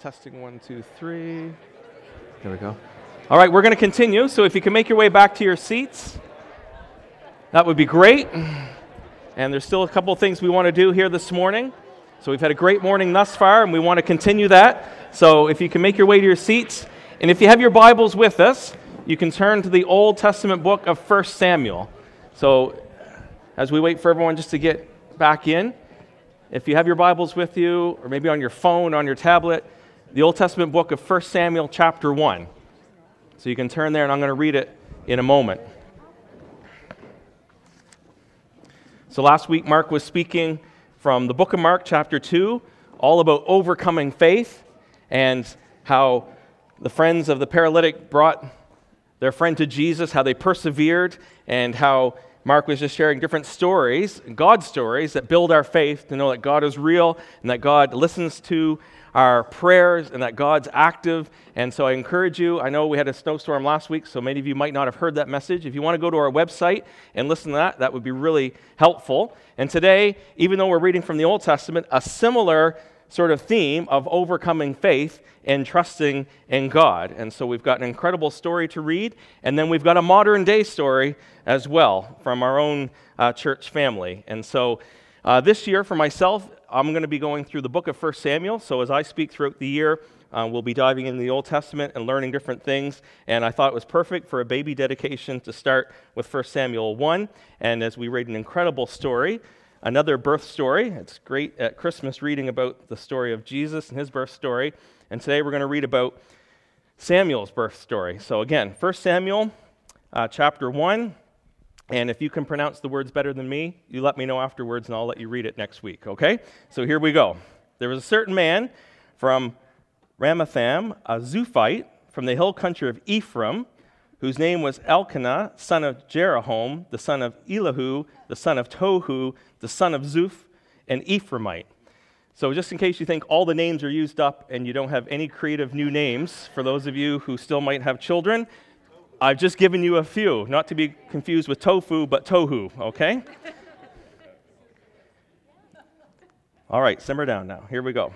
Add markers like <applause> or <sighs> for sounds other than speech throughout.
Testing one, two, three. There we go. All right, we're going to continue. So if you can make your way back to your seats, that would be great. And there's still a couple of things we want to do here this morning. So we've had a great morning thus far, and we want to continue that. So if you can make your way to your seats, and if you have your Bibles with us, you can turn to the Old Testament book of 1 Samuel. So as we wait for everyone just to get back in, if you have your Bibles with you, or maybe on your phone, on your tablet, the Old Testament book of 1 Samuel, chapter 1. So you can turn there, and I'm going to read it in a moment. So last week, Mark was speaking from the book of Mark, chapter 2, all about overcoming faith and how the friends of the paralytic brought their friend to Jesus, how they persevered, and how Mark was just sharing different stories, God stories, that build our faith to know that God is real and that God listens to our prayers and that God's active. And so I encourage you. I know we had a snowstorm last week, so many of you might not have heard that message. If you want to go to our website and listen to that, that would be really helpful. And today, even though we're reading from the Old Testament, a similar sort of theme of overcoming faith and trusting in God. And so we've got an incredible story to read, and then we've got a modern day story as well from our own uh, church family. And so uh, this year, for myself, I'm going to be going through the book of 1 Samuel. So as I speak throughout the year, uh, we'll be diving into the Old Testament and learning different things. And I thought it was perfect for a baby dedication to start with 1 Samuel 1. And as we read an incredible story, another birth story. It's great at Christmas reading about the story of Jesus and his birth story. And today we're going to read about Samuel's birth story. So, again, 1 Samuel uh, chapter 1. And if you can pronounce the words better than me, you let me know afterwards and I'll let you read it next week, okay? So here we go. There was a certain man from Ramathaim, a Zuphite, from the hill country of Ephraim, whose name was Elkanah, son of Jeroham, the son of Elihu, the son of Tohu, the son of Zuph, an Ephraimite. So, just in case you think all the names are used up and you don't have any creative new names, for those of you who still might have children, I've just given you a few, not to be confused with tofu, but tohu, okay? all right, simmer down now. Here we go.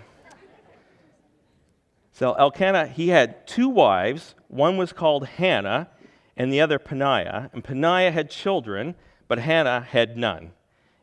So, Elkanah, he had two wives. One was called Hannah, and the other Peninnah. And Peninnah had children, but Hannah had none.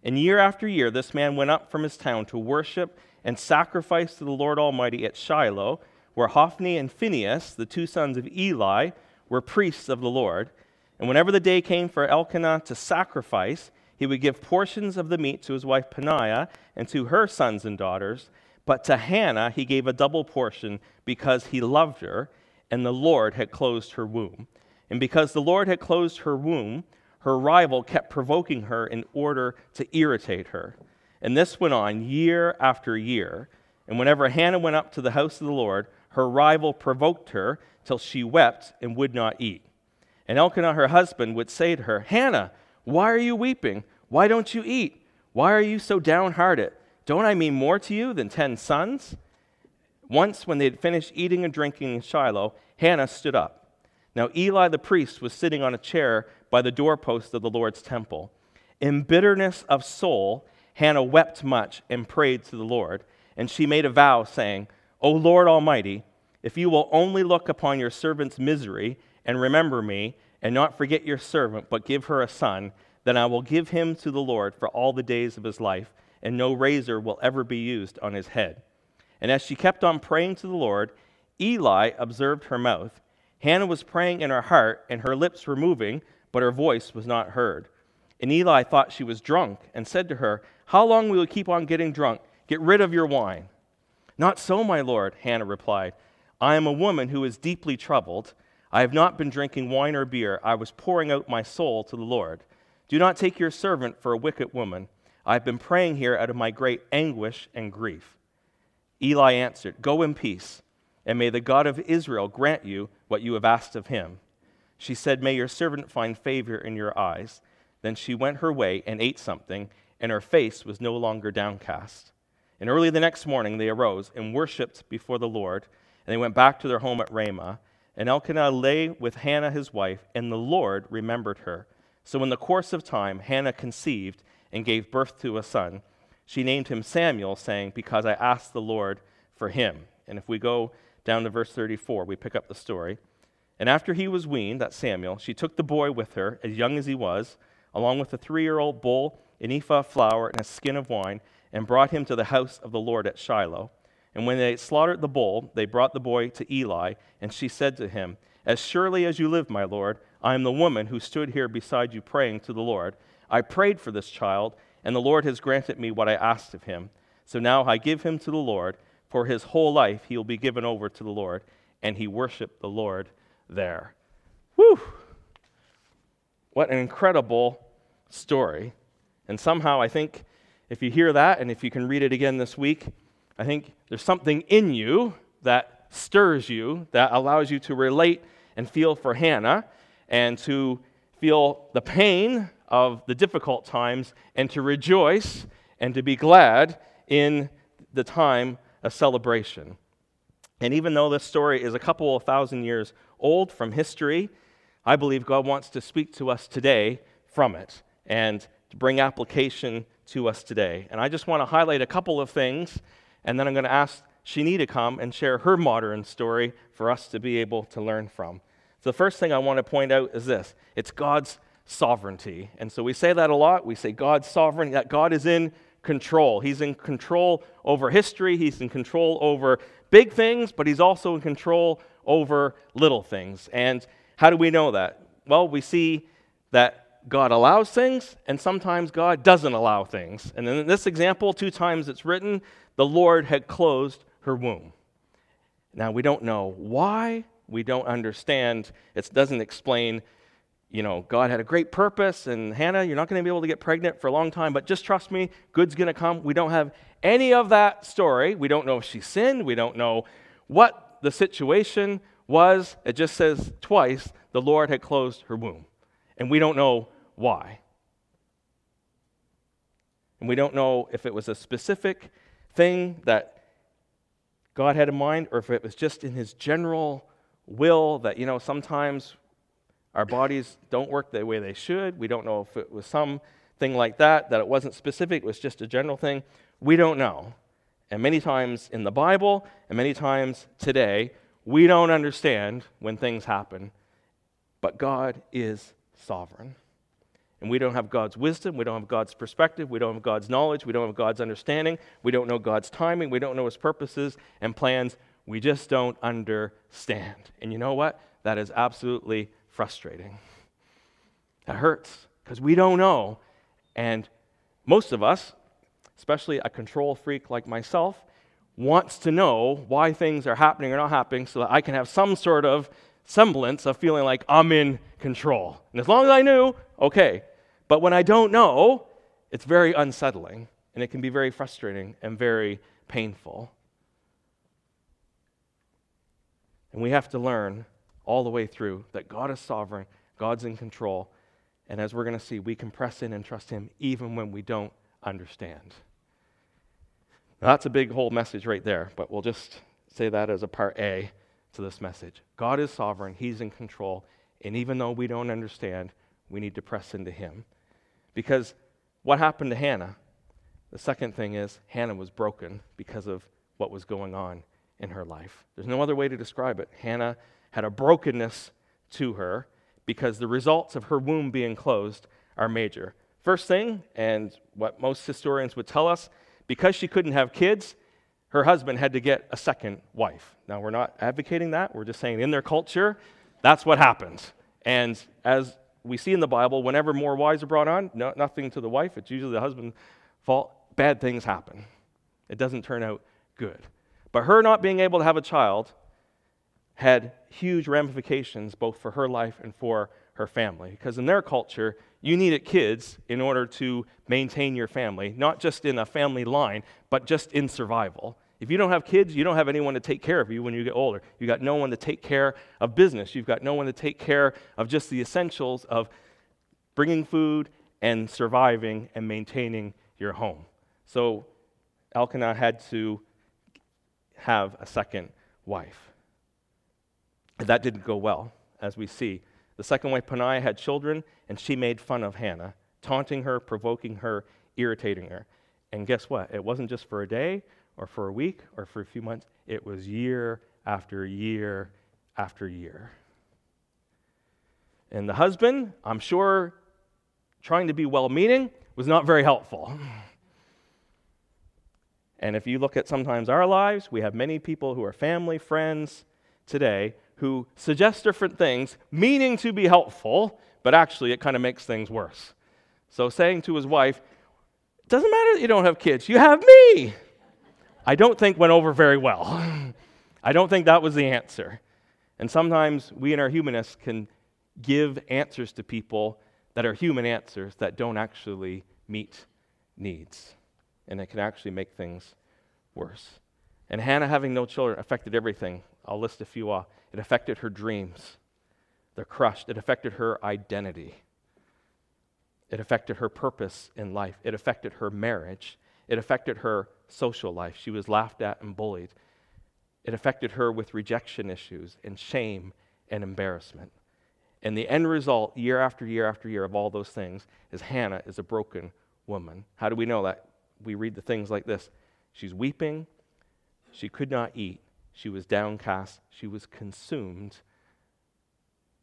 And year after year, this man went up from his town to worship and sacrifice to the Lord Almighty at Shiloh, where Hophni and Phinehas, the two sons of Eli, were priests of the Lord. And whenever the day came for Elkanah to sacrifice, he would give portions of the meat to his wife Peninnah and to her sons and daughters. But to Hannah he gave a double portion because he loved her, and the Lord had closed her womb. And because the Lord had closed her womb, her rival kept provoking her in order to irritate her. And this went on year after year. And whenever Hannah went up to the house of the Lord, her rival provoked her till she wept and would not eat. And Elkanah, her husband, would say to her, Hannah, why are you weeping? Why don't you eat? Why are you so downhearted? Don't I mean more to you than ten sons? Once, when they had finished eating and drinking in Shiloh, Hannah stood up. Now, Eli the priest was sitting on a chair by the doorpost of the Lord's temple. In bitterness of soul, Hannah wept much and prayed to the Lord. And she made a vow, saying, O Lord Almighty, if you will only look upon your servant's misery and remember me, and not forget your servant, but give her a son, then I will give him to the Lord for all the days of his life, and no razor will ever be used on his head. And as she kept on praying to the Lord, Eli observed her mouth. Hannah was praying in her heart, and her lips were moving, but her voice was not heard. And Eli thought she was drunk, and said to her, How long will you keep on getting drunk? Get rid of your wine. Not so, my lord, Hannah replied. I am a woman who is deeply troubled. I have not been drinking wine or beer. I was pouring out my soul to the Lord. Do not take your servant for a wicked woman. I have been praying here out of my great anguish and grief. Eli answered, Go in peace, and may the God of Israel grant you what you have asked of him. She said, May your servant find favor in your eyes. Then she went her way and ate something, and her face was no longer downcast. And early the next morning they arose and worshipped before the Lord and they went back to their home at Ramah. And Elkanah lay with Hannah his wife, and the Lord remembered her. So in the course of time, Hannah conceived and gave birth to a son. She named him Samuel, saying, Because I asked the Lord for him. And if we go down to verse 34, we pick up the story. And after he was weaned, that's Samuel, she took the boy with her, as young as he was, along with a three year old bull, an ephah of flour, and a skin of wine, and brought him to the house of the Lord at Shiloh. And when they slaughtered the bull, they brought the boy to Eli, and she said to him, As surely as you live, my Lord, I am the woman who stood here beside you praying to the Lord. I prayed for this child, and the Lord has granted me what I asked of him. So now I give him to the Lord. For his whole life he will be given over to the Lord. And he worshiped the Lord there. Whew! What an incredible story. And somehow I think if you hear that and if you can read it again this week, I think there's something in you that stirs you, that allows you to relate and feel for Hannah and to feel the pain of the difficult times and to rejoice and to be glad in the time of celebration. And even though this story is a couple of thousand years old from history, I believe God wants to speak to us today from it and to bring application to us today. And I just want to highlight a couple of things, and then I'm going to ask Shanie to come and share her modern story for us to be able to learn from. So, the first thing I want to point out is this it's God's sovereignty. And so we say that a lot. We say God's sovereign, that God is in control. He's in control over history, He's in control over big things, but He's also in control over little things. And how do we know that? Well, we see that God allows things, and sometimes God doesn't allow things. And in this example, two times it's written, the Lord had closed her womb. Now, we don't know why, we don't understand. It doesn't explain, you know, God had a great purpose, and Hannah, you're not going to be able to get pregnant for a long time, but just trust me, good's going to come. We don't have any of that story. We don't know if she sinned. We don't know what the situation was. It just says twice the Lord had closed her womb. And we don't know why. And we don't know if it was a specific thing that God had in mind or if it was just in his general will that, you know, sometimes our bodies don't work the way they should. We don't know if it was something like that, that it wasn't specific, it was just a general thing. We don't know. And many times in the Bible, and many times today, we don't understand when things happen. But God is sovereign. And we don't have God's wisdom, we don't have God's perspective, we don't have God's knowledge, we don't have God's understanding, we don't know God's timing, we don't know His purposes and plans. We just don't understand. And you know what? That is absolutely frustrating. That hurts because we don't know. And most of us, especially a control freak like myself, wants to know why things are happening or not happening so that I can have some sort of semblance of feeling like I'm in control. And as long as I knew, okay. But when I don't know, it's very unsettling and it can be very frustrating and very painful. And we have to learn all the way through that God is sovereign, God's in control, and as we're going to see, we can press in and trust Him even when we don't understand. Now, that's a big whole message right there, but we'll just say that as a part A to this message. God is sovereign, He's in control, and even though we don't understand, we need to press into Him. Because what happened to Hannah? The second thing is, Hannah was broken because of what was going on in her life. There's no other way to describe it. Hannah had a brokenness to her because the results of her womb being closed are major. First thing, and what most historians would tell us, because she couldn't have kids, her husband had to get a second wife. Now, we're not advocating that. We're just saying in their culture, that's what happens. And as we see in the Bible, whenever more wives are brought on, no, nothing to the wife, it's usually the husband's fault. Bad things happen. It doesn't turn out good. But her not being able to have a child had huge ramifications both for her life and for her family. Because in their culture, you needed kids in order to maintain your family, not just in a family line, but just in survival. If you don't have kids, you don't have anyone to take care of you when you get older. You've got no one to take care of business. You've got no one to take care of just the essentials of bringing food and surviving and maintaining your home. So Elkanah had to have a second wife. That didn't go well, as we see the second wife, Peninnah, had children, and she made fun of Hannah, taunting her, provoking her, irritating her. And guess what? It wasn't just for a day or for a week or for a few months, it was year after year after year. And the husband, I'm sure, trying to be well meaning, was not very helpful. And if you look at sometimes our lives, we have many people who are family, friends today who suggest different things, meaning to be helpful, but actually it kind of makes things worse. So saying to his wife, doesn't matter that you don't have kids, you have me. I don't think went over very well. <laughs> I don't think that was the answer. And sometimes we in our humanists can give answers to people that are human answers that don't actually meet needs. And it can actually make things worse. And Hannah having no children affected everything. I'll list a few off. It affected her dreams, they're crushed. It affected her identity. It affected her purpose in life. It affected her marriage. It affected her social life. She was laughed at and bullied. It affected her with rejection issues and shame and embarrassment. And the end result, year after year after year, of all those things is Hannah is a broken woman. How do we know that? We read the things like this She's weeping. She could not eat. She was downcast. She was consumed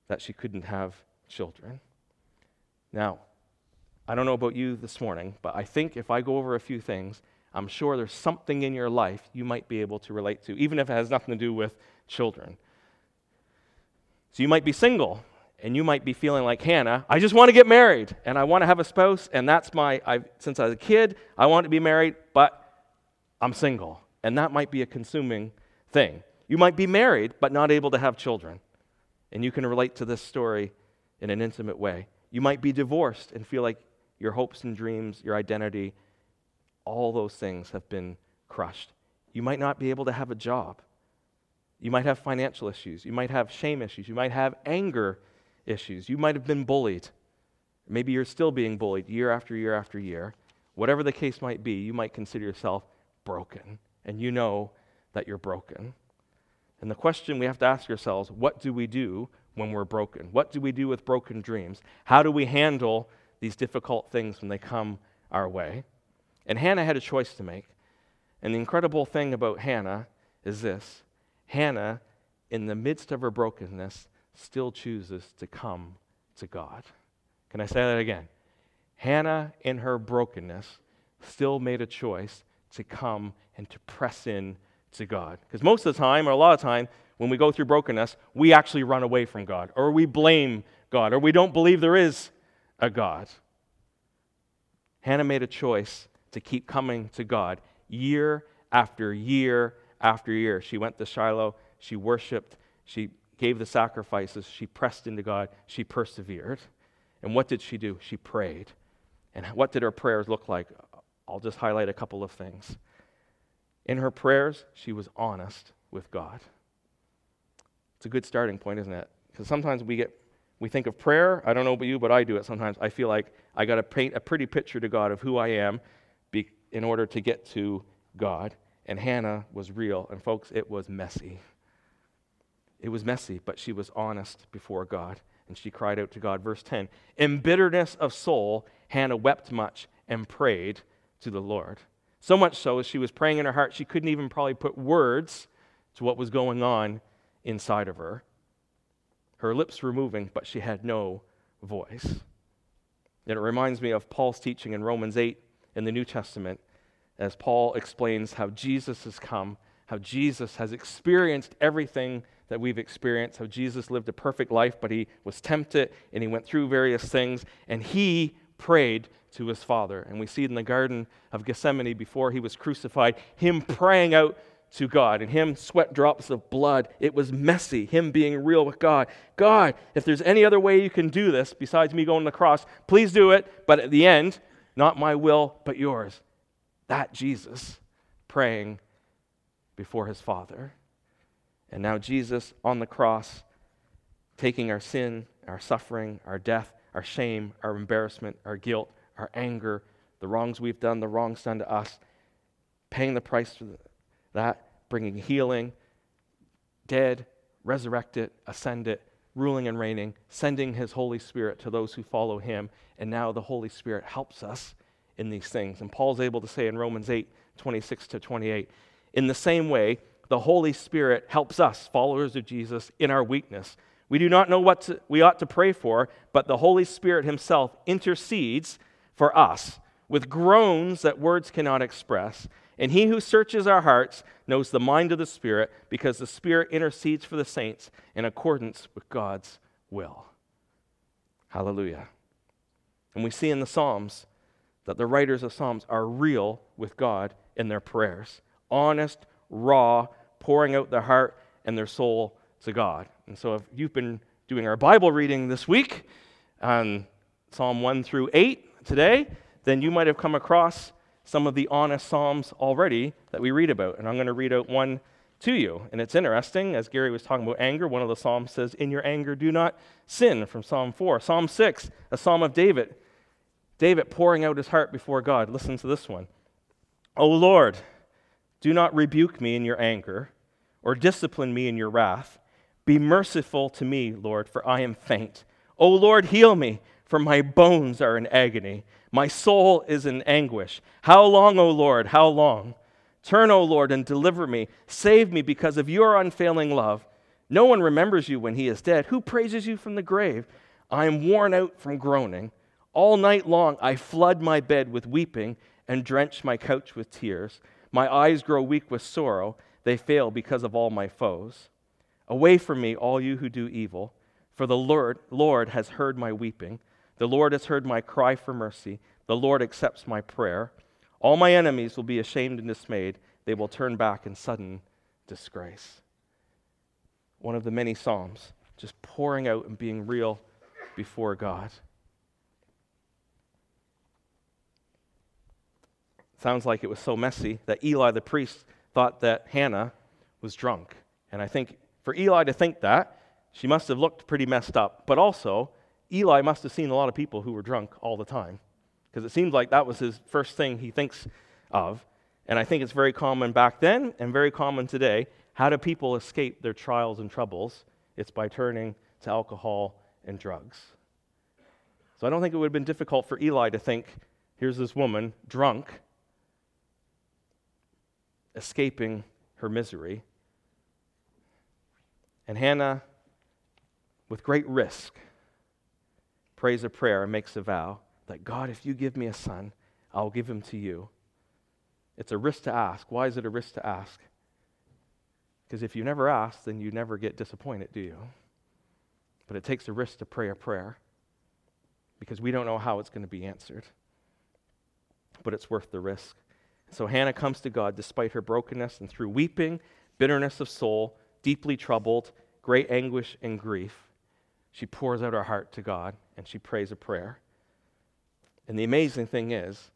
that she couldn't have children. Now, I don't know about you this morning, but I think if I go over a few things, I'm sure there's something in your life you might be able to relate to, even if it has nothing to do with children. So you might be single, and you might be feeling like Hannah, I just want to get married, and I want to have a spouse, and that's my, I've, since I was a kid, I want to be married, but I'm single. And that might be a consuming thing. You might be married, but not able to have children. And you can relate to this story in an intimate way. You might be divorced and feel like your hopes and dreams, your identity, all those things have been crushed. You might not be able to have a job. You might have financial issues. You might have shame issues. You might have anger issues. You might have been bullied. Maybe you're still being bullied year after year after year. Whatever the case might be, you might consider yourself broken. And you know that you're broken. And the question we have to ask ourselves what do we do when we're broken? What do we do with broken dreams? How do we handle these difficult things when they come our way? And Hannah had a choice to make. And the incredible thing about Hannah is this Hannah, in the midst of her brokenness, still chooses to come to God. Can I say that again? Hannah, in her brokenness, still made a choice to come and to press in to God. Because most of the time, or a lot of time, when we go through brokenness, we actually run away from God, or we blame God, or we don't believe there is a God. Hannah made a choice to keep coming to God year after year after year. She went to Shiloh, she worshiped, she gave the sacrifices, she pressed into God, she persevered. And what did she do? She prayed. And what did her prayers look like? I'll just highlight a couple of things. In her prayers, she was honest with God. It's a good starting point, isn't it? Because sometimes we get we think of prayer. I don't know about you, but I do it sometimes. I feel like I got to paint a pretty picture to God of who I am be, in order to get to God. And Hannah was real. And folks, it was messy. It was messy, but she was honest before God. And she cried out to God. Verse 10 In bitterness of soul, Hannah wept much and prayed to the Lord. So much so, as she was praying in her heart, she couldn't even probably put words to what was going on inside of her. Her lips were moving, but she had no voice. And it reminds me of Paul's teaching in Romans 8 in the New Testament, as Paul explains how Jesus has come, how Jesus has experienced everything that we've experienced, how Jesus lived a perfect life, but he was tempted and he went through various things, and he prayed to his Father. And we see in the Garden of Gethsemane before he was crucified, him praying out to God and him sweat drops of blood. It was messy, him being real with God. God, if there's any other way you can do this besides me going to the cross, please do it. But at the end, not my will, but yours. That Jesus praying before his Father. And now Jesus on the cross, taking our sin, our suffering, our death, our shame, our embarrassment, our guilt, our anger, the wrongs we've done, the wrongs done to us, paying the price for that, bringing healing, dead, resurrected, ascended, ruling and reigning, sending his Holy Spirit to those who follow him. And now the Holy Spirit helps us in these things. And Paul's able to say in Romans 8 26 to 28, in the same way, the Holy Spirit helps us, followers of Jesus, in our weakness. We do not know what to, we ought to pray for, but the Holy Spirit Himself intercedes for us with groans that words cannot express. And He who searches our hearts knows the mind of the Spirit, because the Spirit intercedes for the saints in accordance with God's will. Hallelujah. And we see in the Psalms that the writers of Psalms are real with God in their prayers, honest, raw, pouring out their heart and their soul to God. And so, if you've been doing our Bible reading this week on Psalm 1 through 8 today, then you might have come across some of the honest Psalms already that we read about. And I'm going to read out one to you. And it's interesting, as Gary was talking about anger, one of the Psalms says, In your anger, do not sin, from Psalm 4. Psalm 6, a Psalm of David. David pouring out his heart before God. Listen to this one. O Lord, do not rebuke me in your anger, or discipline me in your wrath. Be merciful to me, Lord, for I am faint. O Lord, heal me, for my bones are in agony. My soul is in anguish. How long, O Lord, how long? Turn, O Lord, and deliver me. Save me because of your unfailing love. No one remembers you when he is dead. Who praises you from the grave? I am worn out from groaning. All night long I flood my bed with weeping and drench my couch with tears. My eyes grow weak with sorrow. They fail because of all my foes. Away from me, all you who do evil, for the Lord, Lord has heard my weeping. The Lord has heard my cry for mercy. The Lord accepts my prayer. All my enemies will be ashamed and dismayed. They will turn back in sudden disgrace. One of the many Psalms, just pouring out and being real before God. Sounds like it was so messy that Eli the priest thought that Hannah was drunk. And I think for Eli to think that, she must have looked pretty messed up. But also, Eli must have seen a lot of people who were drunk all the time. Because it seems like that was his first thing he thinks of. And I think it's very common back then and very common today. How do people escape their trials and troubles? It's by turning to alcohol and drugs. So I don't think it would have been difficult for Eli to think here's this woman drunk, escaping her misery. And Hannah, with great risk, prays a prayer and makes a vow that God, if you give me a son, I'll give him to you. It's a risk to ask. Why is it a risk to ask? Because if you never ask, then you never get disappointed, do you? But it takes a risk to pray a prayer because we don't know how it's going to be answered. But it's worth the risk. So Hannah comes to God despite her brokenness and through weeping, bitterness of soul, deeply troubled, great anguish and grief, she pours out her heart to God and she prays a prayer. And the amazing thing is,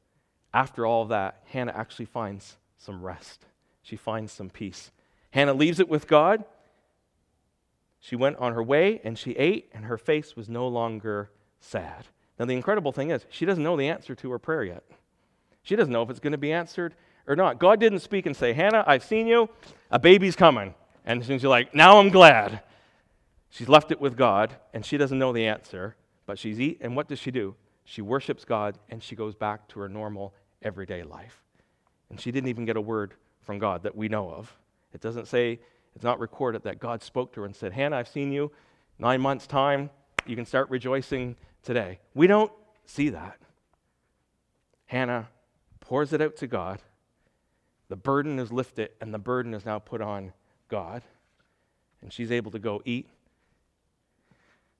after all that, Hannah actually finds some rest. She finds some peace. Hannah leaves it with God. She went on her way and she ate, and her face was no longer sad. Now, the incredible thing is, she doesn't know the answer to her prayer yet. She doesn't know if it's going to be answered or not. God didn't speak and say, Hannah, I've seen you. A baby's coming. And she's like, now I'm glad. She's left it with God, and she doesn't know the answer, but she's eat. And what does she do? She worships God, and she goes back to her normal, everyday life. And she didn't even get a word from God that we know of. It doesn't say, it's not recorded that God spoke to her and said, Hannah, I've seen you. Nine months' time, you can start rejoicing today. We don't see that. Hannah pours it out to God. The burden is lifted, and the burden is now put on God. And she's able to go eat.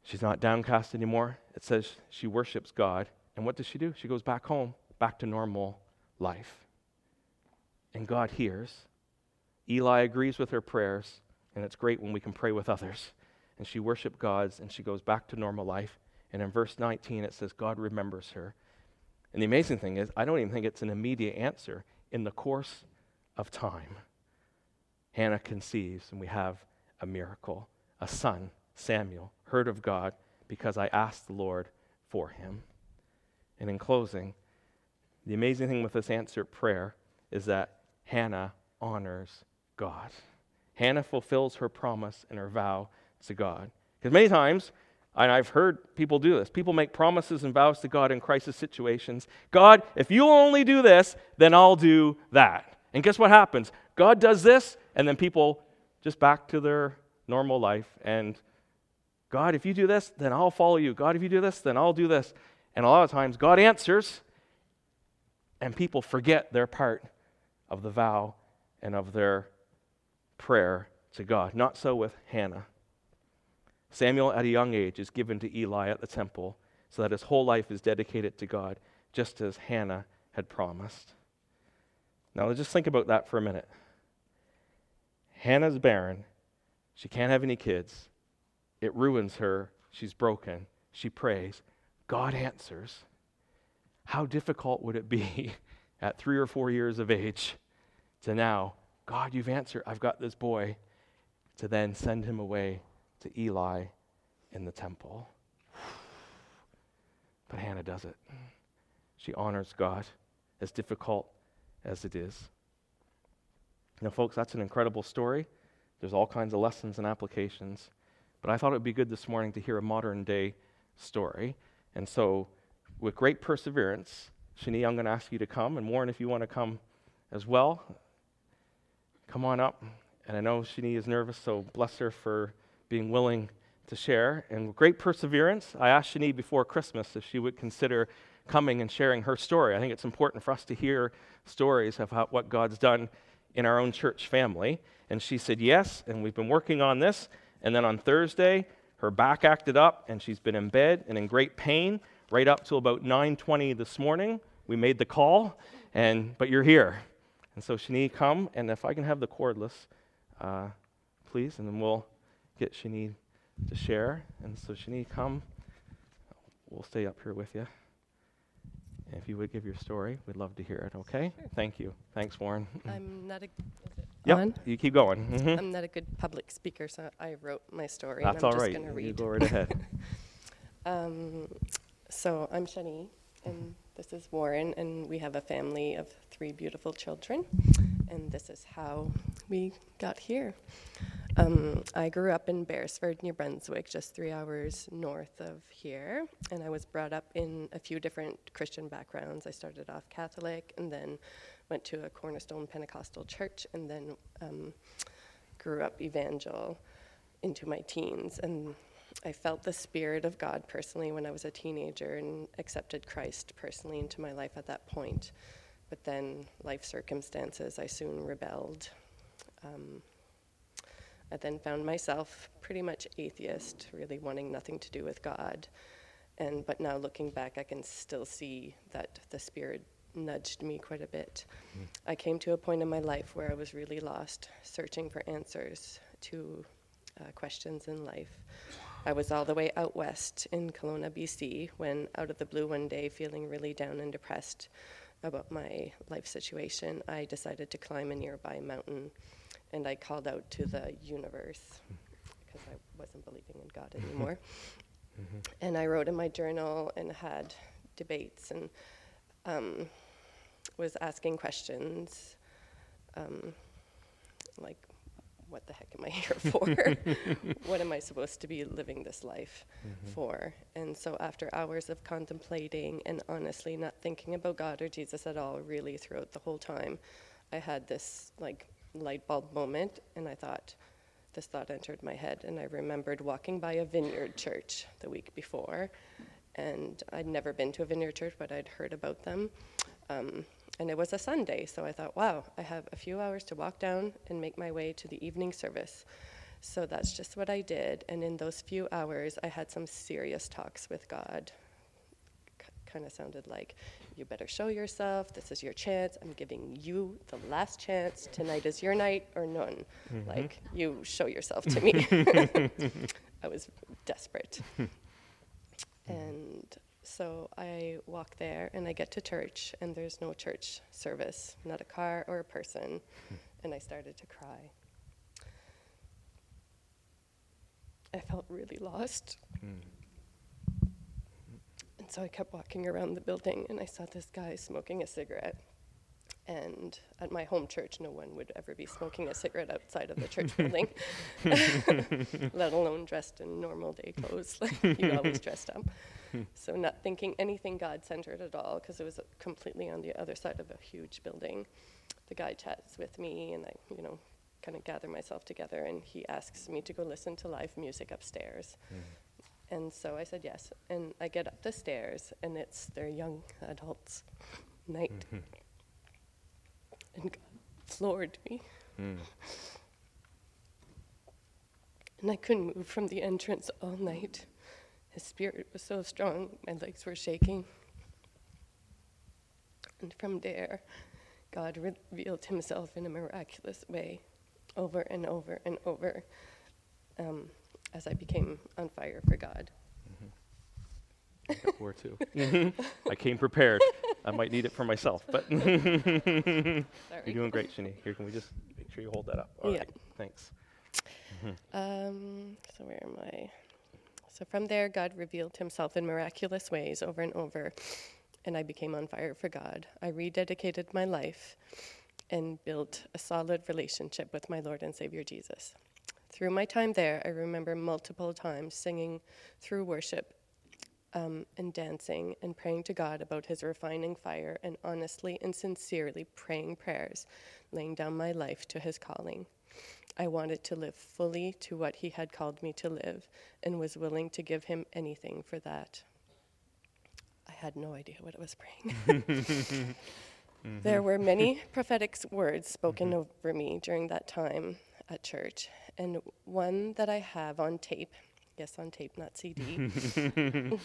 She's not downcast anymore. It says she worships God. And what does she do? She goes back home, back to normal life. And God hears. Eli agrees with her prayers, and it's great when we can pray with others. And she worships God's, and she goes back to normal life. And in verse 19, it says, God remembers her. And the amazing thing is, I don't even think it's an immediate answer. In the course of time, Hannah conceives, and we have a miracle a son, Samuel, heard of God because I asked the Lord for him. And in closing, the amazing thing with this answered prayer is that Hannah honors God. Hannah fulfills her promise and her vow to God. Because many times and I've heard people do this. People make promises and vows to God in crisis situations. God, if you'll only do this, then I'll do that. And guess what happens? God does this, and then people just back to their normal life. And God, if you do this, then I'll follow you. God, if you do this, then I'll do this. And a lot of times, God answers, and people forget their part of the vow and of their prayer to God. Not so with Hannah. Samuel, at a young age, is given to Eli at the temple so that his whole life is dedicated to God, just as Hannah had promised. Now, just think about that for a minute. Hannah's barren. She can't have any kids. It ruins her. She's broken. She prays. God answers. How difficult would it be <laughs> at three or four years of age to now, God, you've answered. I've got this boy, to then send him away to Eli in the temple? <sighs> But Hannah does it. She honors God, as difficult as it is. Now, folks, that's an incredible story. There's all kinds of lessons and applications. But I thought it would be good this morning to hear a modern day story. And so, with great perseverance, Shanie, I'm going to ask you to come. And Warren, if you want to come as well, come on up. And I know Shanie is nervous, so bless her for being willing to share. And with great perseverance, I asked Shanie before Christmas if she would consider coming and sharing her story. I think it's important for us to hear stories of how, what God's done in our own church family. And she said yes, and we've been working on this. And then on Thursday, her back acted up, and she's been in bed and in great pain right up till about 9:20 this morning. We made the call, and but you're here, and so Shanie, come, and if I can have the cordless, uh, please, and then we'll get Shanie to share. And so Shanie, come. We'll stay up here with you. If you would give your story, we'd love to hear it, okay? Sure. Thank you. Thanks, Warren. <laughs> I'm not a. Yep, on? you keep going. Mm-hmm. I'm not a good public speaker, so I wrote my story. That's and I'm all right. Just gonna read. You go right ahead. <laughs> um, so I'm Shanie, and this is Warren, and we have a family of three beautiful children, and this is how we got here. Um, I grew up in Beresford, New Brunswick, just three hours north of here, and I was brought up in a few different Christian backgrounds. I started off Catholic and then went to a Cornerstone Pentecostal church and then um, grew up evangel into my teens. And I felt the Spirit of God personally when I was a teenager and accepted Christ personally into my life at that point. But then, life circumstances, I soon rebelled. Um, I then found myself pretty much atheist, really wanting nothing to do with God. And but now looking back, I can still see that the Spirit nudged me quite a bit. Mm. I came to a point in my life where I was really lost, searching for answers to uh, questions in life. I was all the way out west in Kelowna, BC, when out of the blue one day, feeling really down and depressed about my life situation, I decided to climb a nearby mountain and I called out to the universe because I wasn't believing in God mm-hmm. anymore. Mm-hmm. And I wrote in my journal and had debates and um, was asking questions um, like, what the heck am I here for? <laughs> what am I supposed to be living this life mm-hmm. for? And so, after hours of contemplating and honestly not thinking about God or Jesus at all, really throughout the whole time, I had this like light bulb moment, and I thought, this thought entered my head, and I remembered walking by a vineyard church the week before, and I'd never been to a vineyard church, but I'd heard about them. Um, and it was a Sunday, so I thought, wow, I have a few hours to walk down and make my way to the evening service. So that's just what I did. And in those few hours, I had some serious talks with God. C- kind of sounded like, you better show yourself. This is your chance. I'm giving you the last chance. Tonight is your night or none. Mm-hmm. Like, you show yourself to me. <laughs> I was desperate. and so I walk there and I get to church, and there's no church service, not a car or a person. and I started to cry. I felt really lost. Mm so I kept walking around the building and I saw this guy smoking a cigarette. And at my home church, no one would ever be smoking a cigarette outside of the church <laughs> building, <laughs> <laughs> let alone dressed in normal day clothes. Like you always dressed up. so, not thinking anything God centered at all, because it was completely on the other side of a huge building. The guy chats with me, and I, you know, kind of gather myself together, and he asks me to go listen to live music upstairs. Mm. And so I said yes. And I get up the stairs, and it's their young adults' night. And God floored me. And I couldn't move from the entrance all night. His spirit was so strong, my legs were shaking. And from there, God revealed himself in a miraculous way over and over and over um, as I became on fire for God. War two. I came prepared. I might need it for myself, but <laughs> you're doing great, Shanie. Here, can we just make sure you hold that up? All Yeah. right, thanks. Um, so where am I? So from there, God revealed himself in miraculous ways over and over, and I became on fire for God. I rededicated my life and built a solid relationship with my Lord and Savior Jesus. Through my time there, I remember multiple times singing through worship um, and dancing and praying to God about His refining fire and honestly and sincerely praying prayers, laying down my life to His calling. I wanted to live fully to what He had called me to live and was willing to give Him anything for that. I had no idea what I was praying. <laughs> There were many prophetic words spoken over me during that time at church, and one that I have on tape, yes, on tape, not CD, <laughs>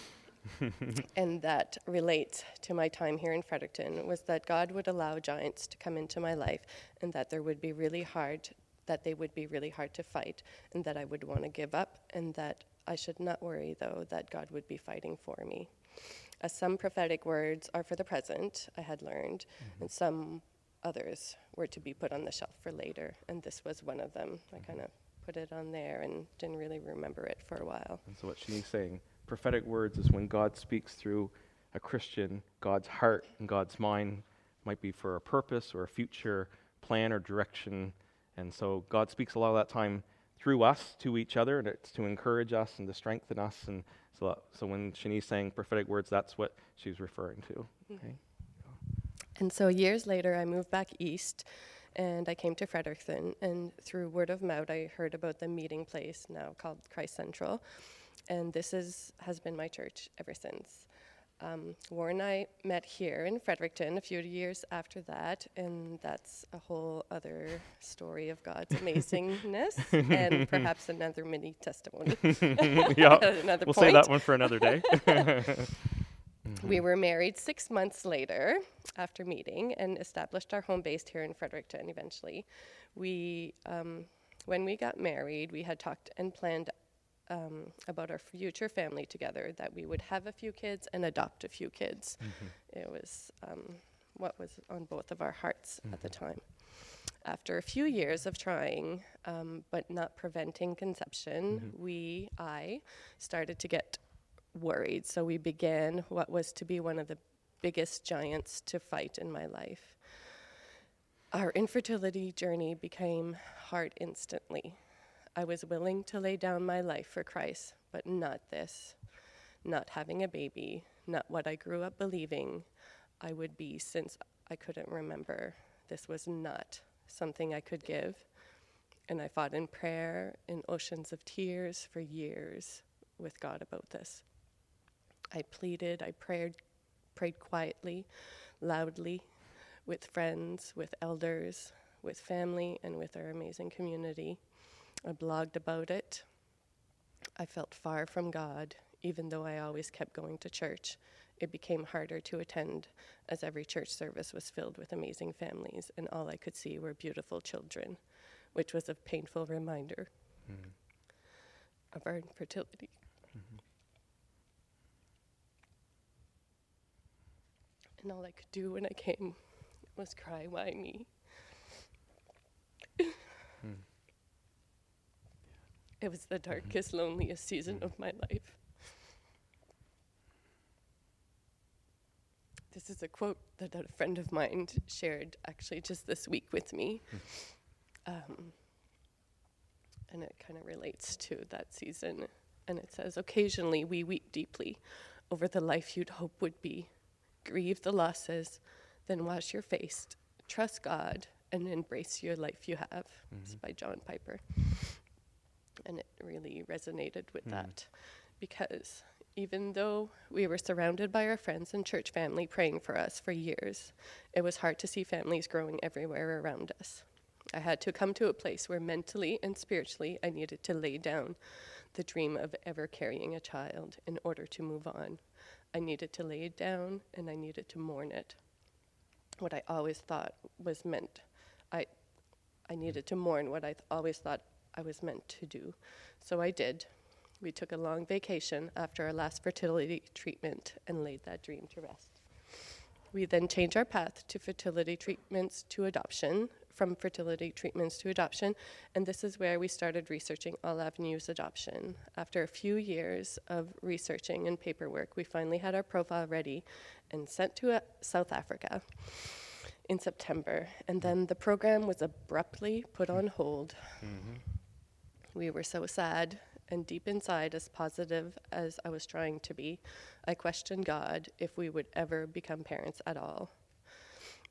and that relates to my time here in Fredericton was that God would allow giants to come into my life and that there would be really hard that they would be really hard to fight and that I would want to give up and that I should not worry though that God would be fighting for me. As some prophetic words are for the present, I had learned, mm-hmm. and some others were to be put on the shelf for later, and this was one of them. I kind of put it on there and didn't really remember it for a while. And so what Shanie's saying, prophetic words is when God speaks through a Christian, God's heart and God's mind might be for a purpose or a future plan or direction. And so God speaks a lot of that time through us to each other, and it's to encourage us and to strengthen us. And so, that, so when Shanie's saying prophetic words, that's what she's referring to. Mm-hmm. Okay? And so years later, I moved back east and I came to Fredericton. And through word of mouth, I heard about the meeting place now called Christ Central. And this is, has been my church ever since. Um, Warren and I met here in Fredericton a few years after that, and that's a whole other story of God's <laughs> amazingness and perhaps another mini testimony. <laughs> yeah, <laughs> another we'll point. say that one for another day. We were married six months later after meeting and established our home based here in Fredericton eventually. We, um, when we got married, we had talked and planned um, about our future family together, that we would have a few kids and adopt a few kids. It was um, what was on both of our hearts at the time. After a few years of trying, um, but not preventing conception, we, I, started to get worried. So we began what was to be one of the biggest giants to fight in my life. Our infertility journey became hard instantly. I was willing to lay down my life for Christ, but not this. Not having a baby, not what I grew up believing I would be since I couldn't remember. This was not something I could give. And I fought in prayer, in oceans of tears for years with God about this. I pleaded, I prayed, prayed quietly, loudly, with friends, with elders, with family, and with our amazing community. I blogged about it. I felt far from God, even though I always kept going to church. It became harder to attend as every church service was filled with amazing families, and all I could see were beautiful children, which was a painful reminder hmm. of our infertility. And all I could do when I came was cry, why me? Hmm. It was the mm-hmm. darkest, loneliest season of my life. This is a quote that a friend of mine shared actually just this week with me. Hmm. Um, and it kind of relates to that season. And it says, Occasionally we weep deeply over the life you'd hope would be. Grieve the losses, then wash your face, trust God, and embrace your life you have. It's mm-hmm. by John Piper. And it really resonated with hmm. that because even though we were surrounded by our friends and church family praying for us for years, it was hard to see families growing everywhere around us. I had to come to a place where mentally and spiritually I needed to lay down the dream of ever carrying a child in order to move on. I needed to lay it down and I needed to mourn it. What I always thought was meant, I, I needed to mourn what I th- always thought I was meant to do. So I did. We took a long vacation after our last fertility treatment and laid that dream to rest. We then changed our path to fertility treatments to adoption, from fertility treatments to adoption, and this is where we started researching All Avenues Adoption. After a few years of researching and paperwork, we finally had our profile ready and sent to uh, South Africa in September, and then the program was abruptly put on hold. We were so sad and deep inside, as positive as I was trying to be, I questioned God if we would ever become parents at all.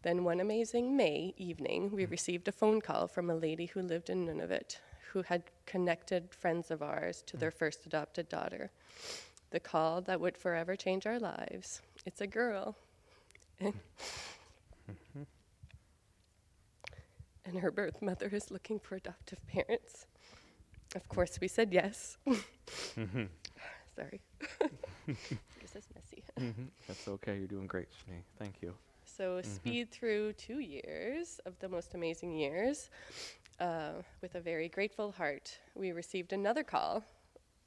Then, one amazing May evening, we received a phone call from a lady who lived in Nunavut who had connected friends of ours to their first adopted daughter. The call that would forever change our lives. It's a girl. <laughs> and her birth mother is looking for adoptive parents. Of course, we said yes. <laughs> Sorry. <laughs> this is messy. Mm-hmm. That's okay. You're doing great, Shanie. Thank you. So, speed through two years of the most amazing years. Uh, with a very grateful heart, we received another call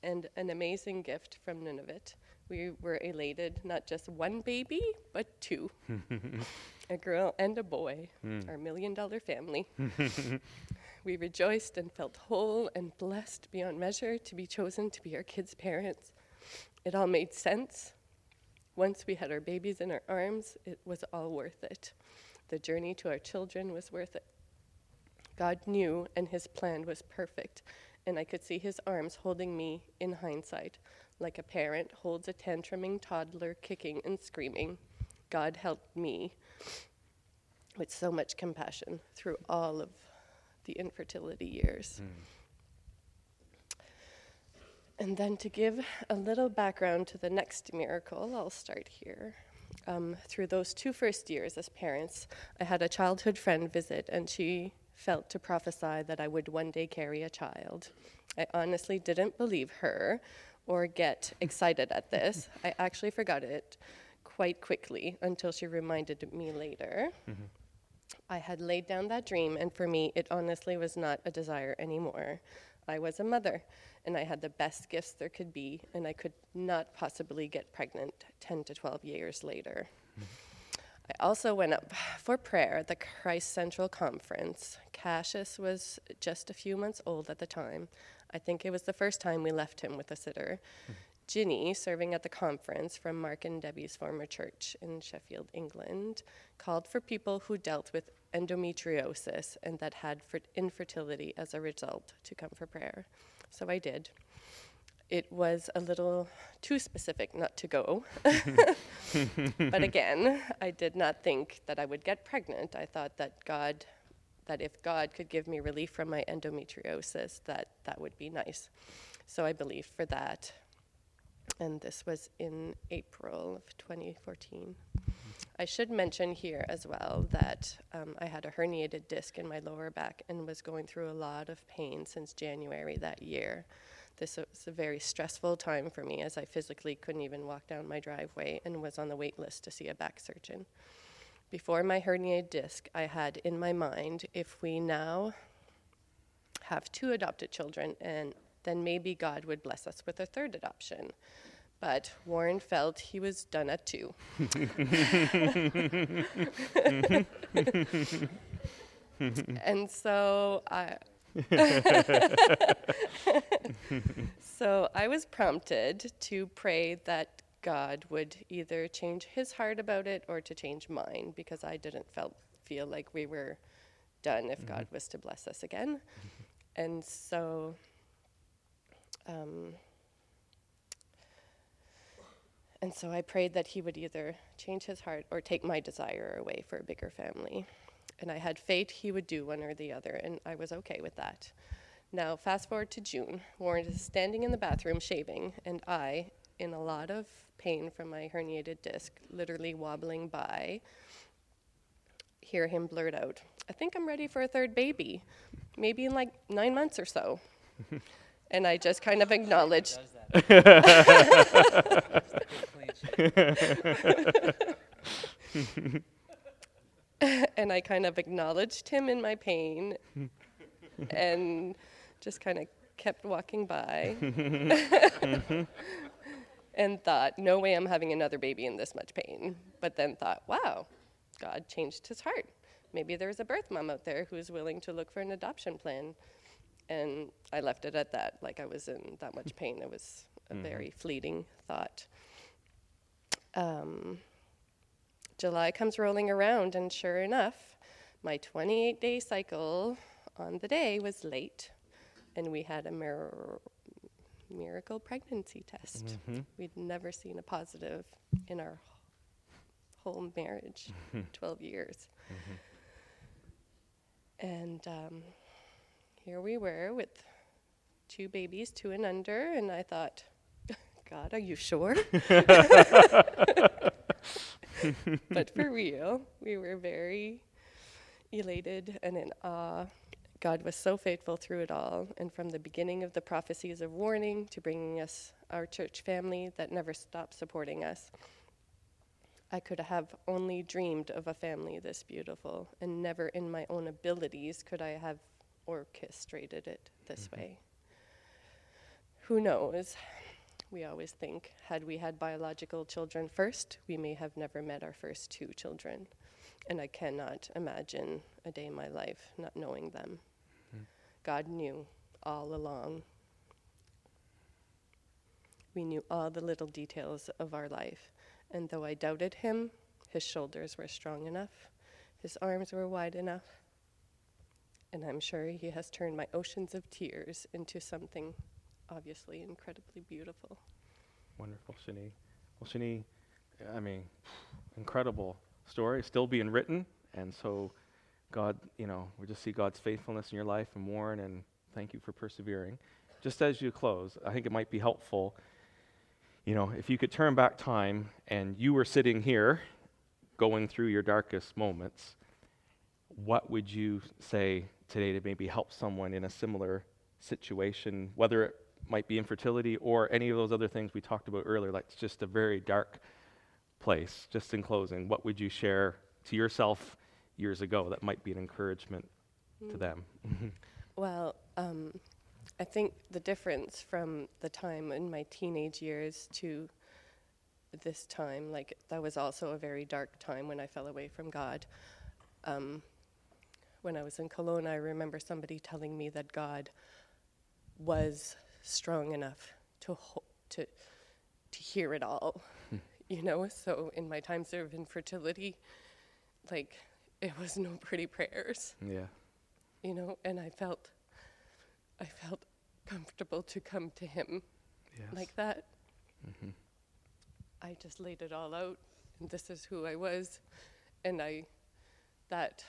and an amazing gift from Nunavut. We were elated, not just one baby, but two <laughs> a girl and a boy, our million dollar family. <laughs> we rejoiced and felt whole and blessed beyond measure to be chosen to be our kids' parents. It all made sense. Once we had our babies in our arms, it was all worth it. The journey to our children was worth it. God knew, and His plan was perfect, and I could see His arms holding me in hindsight, like a parent holds a tantruming toddler kicking and screaming. God helped me with so much compassion through all of the infertility years. Hmm. And then to give a little background to the next miracle, I'll start here. Um, through those two first years as parents, I had a childhood friend visit, and she felt to prophesy that I would one day carry a child. I honestly didn't believe her or get excited at this. <laughs> I actually forgot it quite quickly until she reminded me later. I had laid down that dream, and for me, it honestly was not a desire anymore. I was a mother, and I had the best gifts there could be, and I could not possibly get pregnant 10 to 12 years later. I also went up for prayer at the Christ Central Conference. Cassius was just a few months old at the time. I think it was the first time we left him with a sitter. Ginny, serving at the conference from Mark and Debbie's former church in Sheffield, England, called for people who dealt with endometriosis and that had fer- infertility as a result to come for prayer. So I did. It was a little too specific not to go. <laughs> but again, I did not think that I would get pregnant. I thought that God that if God could give me relief from my endometriosis, that that would be nice. So I believed for that. And this was in April of 2014. I should mention here as well that um, I had a herniated disc in my lower back and was going through a lot of pain since January that year. This was a very stressful time for me as I physically couldn't even walk down my driveway and was on the wait list to see a back surgeon. Before my herniated disc, I had in my mind if we now have two adopted children, and then maybe God would bless us with a third adoption. But Warren felt he was done at two. <laughs> and so I. <laughs> so I was prompted to pray that God would either change his heart about it or to change mine because I didn't felt feel like we were done if God was to bless us again. And so um, and so I prayed that he would either change his heart or take my desire away for a bigger family. And I had faith he would do one or the other, and I was okay with that. Now, fast forward to June. Warren is standing in the bathroom shaving, and I, in a lot of pain from my herniated disc, literally wobbling by, hear him blurt out, I think I'm ready for a third baby, maybe in like nine months or so. <laughs> and I just kind of acknowledged. <laughs> and I kind of acknowledged him in my pain and just kind of kept walking by <laughs> and thought, no way I'm having another baby in this much pain. But then thought, wow, God changed his heart. Maybe there's a birth mom out there who's willing to look for an adoption plan. And I left it at that. Like I was in that much <laughs> pain. It was a mm-hmm. very fleeting thought. Um, July comes rolling around, and sure enough, my 28 day cycle on the day was late, and we had a mir- miracle pregnancy test. Mm-hmm. We'd never seen a positive in our whole marriage, <laughs> 12 years. Mm-hmm. And um, here we were with two babies, two and under, and I thought, <laughs> God, are you sure? <laughs> but for real, we were very elated and in awe. God was so faithful through it all, and from the beginning of the prophecies of warning to bringing us our church family that never stopped supporting us. I could have only dreamed of a family this beautiful, and never in my own abilities could I have orchestrated it this mm-hmm. way. Who knows? We always think, had we had biological children first, we may have never met our first two children. And I cannot imagine a day in my life not knowing them. Mm. God knew all along. We knew all the little details of our life. And though I doubted him, his shoulders were strong enough, his arms were wide enough. And I'm sure he has turned my oceans of tears into something obviously incredibly beautiful. Wonderful, Shanie. Well, Shanie, I mean, incredible story, still being written, and so God, you know, we just see God's faithfulness in your life and Warren, and thank you for persevering. Just as you close, I think it might be helpful, you know, if you could turn back time and you were sitting here going through your darkest moments, what would you say today to maybe help someone in a similar situation, whether it might be infertility or any of those other things we talked about earlier, like it's just a very dark place. Just in closing, what would you share to yourself years ago that might be an encouragement mm. to them? <laughs> well, um, I think the difference from the time in my teenage years to this time, like that was also a very dark time when I fell away from God. Um, when I was in Cologne, I remember somebody telling me that God was strong enough to ho- to to hear it all, hmm. <laughs> you know. So in my times of infertility, like it was no pretty prayers. Yeah. You know, and I felt I felt comfortable to come to him yes. like that. Mm-hmm. I just laid it all out, and this is who I was, and I that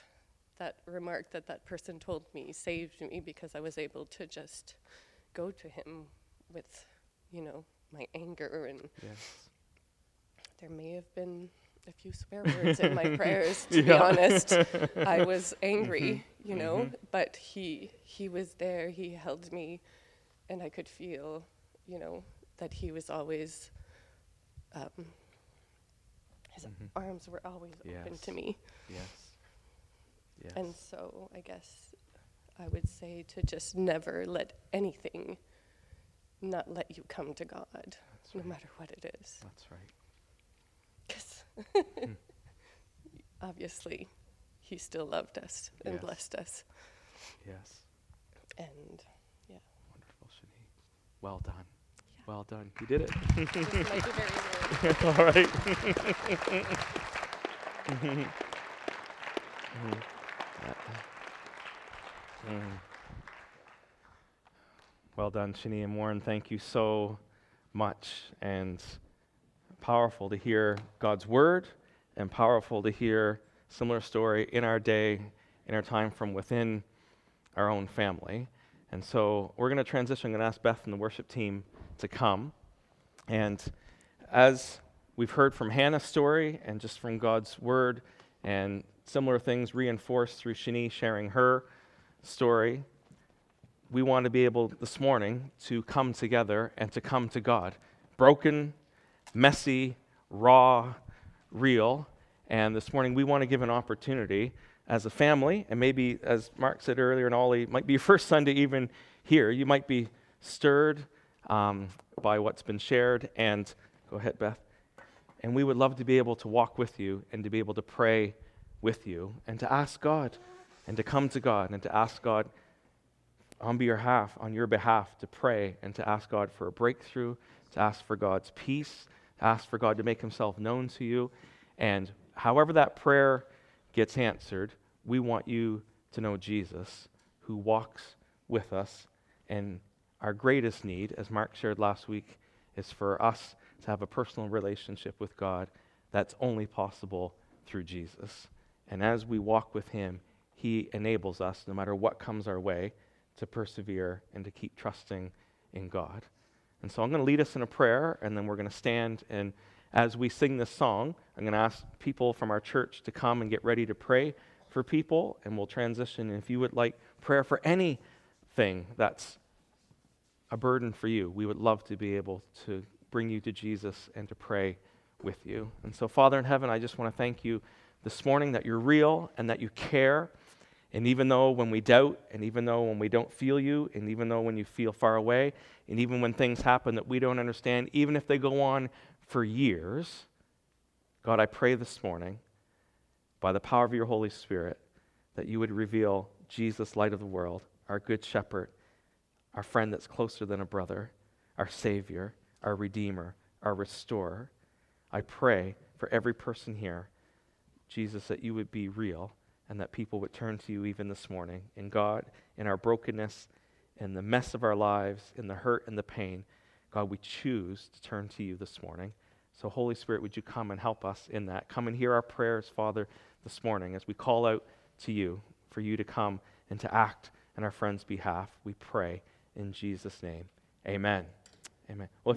that remark that that person told me saved me because I was able to just go to him with, you know, my anger and yes. there may have been a few swear words in my <laughs> prayers to yeah. be honest i <laughs> was angry mm-hmm. you know mm-hmm. but he he was there he held me and i could feel you know that he was always um, his mm-hmm. arms were always yes. open to me yes yes and so i guess I would say to just never let anything not let you come to God, That's no right. matter what it is. That's right. Because mm. <laughs> obviously, He still loved us and yes. blessed us. Yes. And yeah. Wonderful, Shanie. Well done. Yeah. Well done. You did it. <laughs> All right. <laughs> mm-hmm. Mm. Well done, Shanie and Warren. Thank you so much. And powerful to hear God's word and powerful to hear similar story in our day in our time from within our own family. And so we're going to transition. I'm going to ask Beth and the worship team to come. And as we've heard from Hannah's story and just from God's word and similar things reinforced through Shanie sharing her story, we want to be able this morning to come together and to come to God. Broken, messy, raw, real. And this morning we want to give an opportunity as a family, and maybe as Mark said earlier, and Ollie, might be your first Sunday even here. You might be stirred um, by what's been shared. And go ahead, Beth. And we would love to be able to walk with you and to be able to pray with you and to ask God and to come to God and to ask God on your behalf, on your behalf, to pray and to ask God for a breakthrough, to ask for God's peace, to ask for God to make himself known to you. And however that prayer gets answered, we want you to know Jesus who walks with us. And our greatest need, as Mark shared last week, is for us to have a personal relationship with God that's only possible through Jesus. And as we walk with him, he enables us, no matter what comes our way, to persevere and to keep trusting in God. And so I'm going to lead us in a prayer, and then we're going to stand. And as we sing this song, I'm going to ask people from our church to come and get ready to pray for people, and we'll transition. And if you would like prayer for anything that's a burden for you, we would love to be able to bring you to Jesus and to pray with you. And so, Father in heaven, I just want to thank you this morning that you're real and that you care. And even though when we doubt, and even though when we don't feel you, and even though when you feel far away, and even when things happen that we don't understand, even if they go on for years, God, I pray this morning, by the power of your Holy Spirit, that you would reveal Jesus, light of the world, our good shepherd, our friend that's closer than a brother, our Savior, our Redeemer, our Restorer. I pray for every person here, Jesus, that you would be real and that people would turn to you even this morning. In God, in our brokenness, in the mess of our lives, in the hurt and the pain, God, we choose to turn to you this morning. So, Holy Spirit, would you come and help us in that? Come and hear our prayers, Father, this morning as we call out to you for you to come and to act in our friends' behalf. We pray in Jesus' name. Amen. Amen. Well,